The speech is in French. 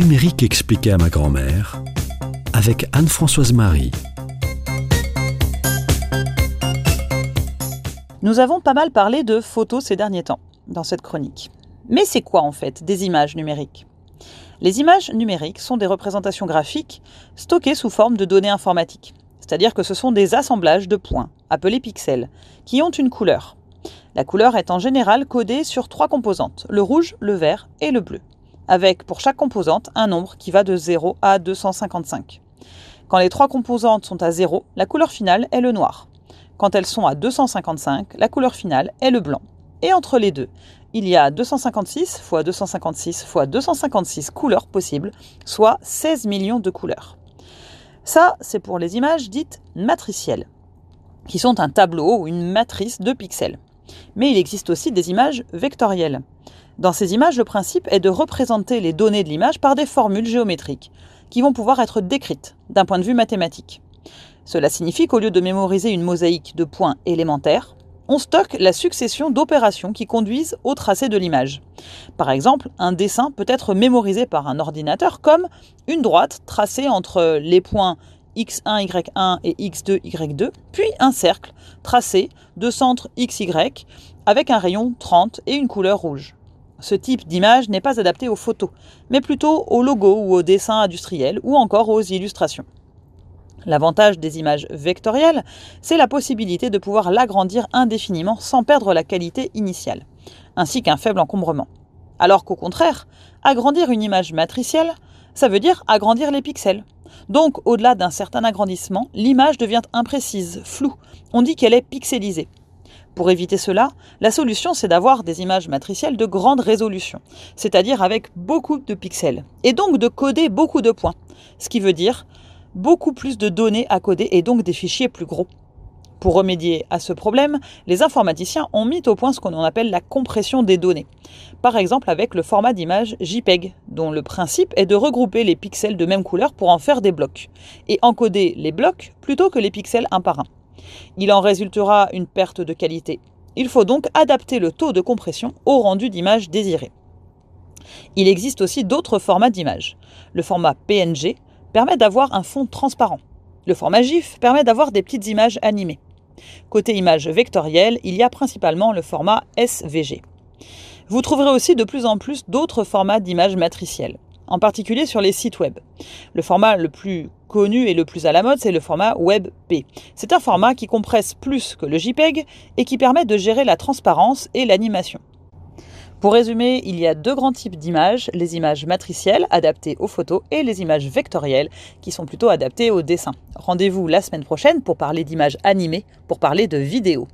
Numérique expliqué à ma grand-mère avec Anne-Françoise Marie. Nous avons pas mal parlé de photos ces derniers temps dans cette chronique. Mais c'est quoi en fait des images numériques? Les images numériques sont des représentations graphiques stockées sous forme de données informatiques. C'est-à-dire que ce sont des assemblages de points, appelés pixels, qui ont une couleur. La couleur est en général codée sur trois composantes, le rouge, le vert et le bleu, avec pour chaque composante un nombre qui va de 0 à 255. Quand les trois composantes sont à 0, la couleur finale est le noir. Quand elles sont à 255, la couleur finale est le blanc. Et entre les deux, il y a 256 x 256 x 256 couleurs possibles, soit 16 millions de couleurs. Ça, c'est pour les images dites matricielles, qui sont un tableau ou une matrice de pixels. Mais il existe aussi des images vectorielles. Dans ces images, le principe est de représenter les données de l'image par des formules géométriques, qui vont pouvoir être décrites d'un point de vue mathématique. Cela signifie qu'au lieu de mémoriser une mosaïque de points élémentaires, on stocke la succession d'opérations qui conduisent au tracé de l'image. Par exemple, un dessin peut être mémorisé par un ordinateur comme une droite tracée entre les points x1, y1 et x2, y2, puis un cercle tracé de centre xy avec un rayon 30 et une couleur rouge. Ce type d'image n'est pas adapté aux photos, mais plutôt aux logos ou aux dessins industriels ou encore aux illustrations. L'avantage des images vectorielles, c'est la possibilité de pouvoir l'agrandir indéfiniment sans perdre la qualité initiale, ainsi qu'un faible encombrement. Alors qu'au contraire, agrandir une image matricielle, ça veut dire agrandir les pixels. Donc, au-delà d'un certain agrandissement, l'image devient imprécise, floue. On dit qu'elle est pixelisée. Pour éviter cela, la solution c'est d'avoir des images matricielles de grande résolution, c'est-à-dire avec beaucoup de pixels, et donc de coder beaucoup de points, ce qui veut dire beaucoup plus de données à coder et donc des fichiers plus gros. Pour remédier à ce problème, les informaticiens ont mis au point ce qu'on appelle la compression des données. Par exemple avec le format d'image JPEG, dont le principe est de regrouper les pixels de même couleur pour en faire des blocs, et encoder les blocs plutôt que les pixels un par un. Il en résultera une perte de qualité. Il faut donc adapter le taux de compression au rendu d'image désiré. Il existe aussi d'autres formats d'image. Le format PNG, permet d'avoir un fond transparent. Le format GIF permet d'avoir des petites images animées. Côté images vectorielles, il y a principalement le format SVG. Vous trouverez aussi de plus en plus d'autres formats d'images matricielles, en particulier sur les sites web. Le format le plus connu et le plus à la mode, c'est le format WebP. C'est un format qui compresse plus que le JPEG et qui permet de gérer la transparence et l'animation. Pour résumer, il y a deux grands types d'images, les images matricielles adaptées aux photos et les images vectorielles qui sont plutôt adaptées au dessin. Rendez-vous la semaine prochaine pour parler d'images animées, pour parler de vidéos.